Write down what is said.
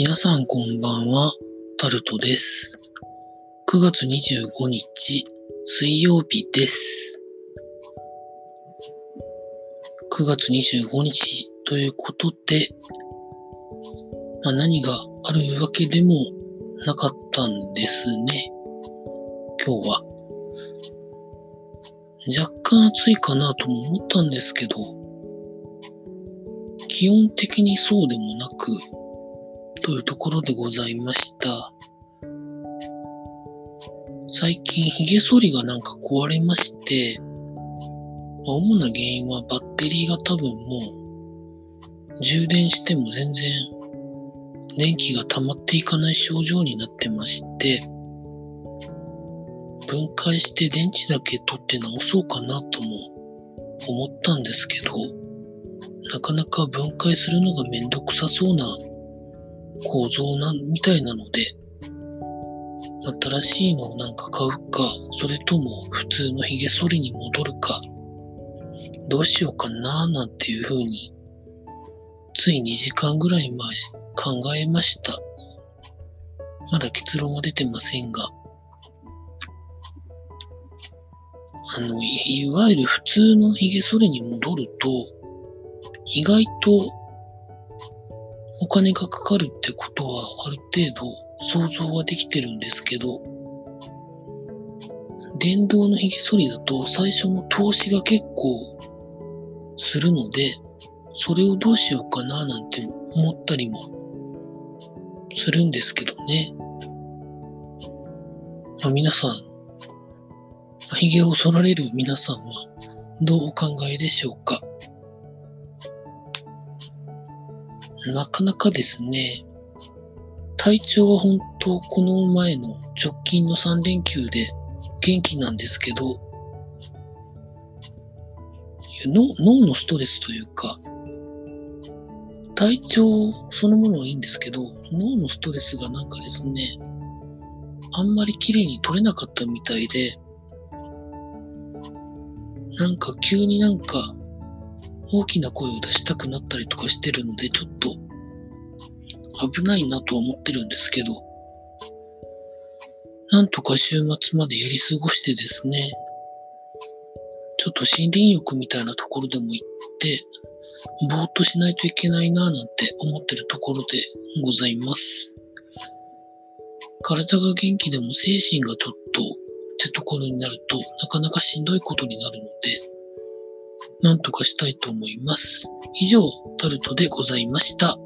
皆さんこんばんは、タルトです。9月25日、水曜日です。9月25日ということで、まあ、何があるわけでもなかったんですね。今日は。若干暑いかなとも思ったんですけど、基本的にそうでもなく、というところでございました。最近髭剃りがなんか壊れまして、主な原因はバッテリーが多分もう充電しても全然電気が溜まっていかない症状になってまして、分解して電池だけ取って直そうかなとも思ったんですけど、なかなか分解するのがめんどくさそうな構造な、みたいなので、新しいのをなんか買うか、それとも普通の髭剃りに戻るか、どうしようかななんていう風に、つい2時間ぐらい前考えました。まだ結論は出てませんが、あの、いいわゆる普通の髭剃りに戻ると、意外とお金がかかるってことはある程度想像はできてるんですけど、電動の髭剃りだと最初の投資が結構するので、それをどうしようかななんて思ったりもするんですけどね。まあ、皆さん、髭を剃られる皆さんはどうお考えでしょうか？なかなかですね、体調は本当この前の直近の3連休で元気なんですけど、脳脳のストレスというか、体調そのものはいいんですけど、脳のストレスがなんかですね、あんまり綺麗に取れなかったみたいで、なんか急になんか大きな声を出したくなったりとかしてるので、ちょっと危ないなと思ってるんですけど、なんとか週末までやり過ごしてですね、ちょっと森林浴みたいなところでも行って、ぼーっとしないといけないなぁなんて思ってるところでございます。体が元気でも精神がちょっとってところになるとなかなかしんどいことになるので、なんとかしたいと思います。以上、タルトでございました。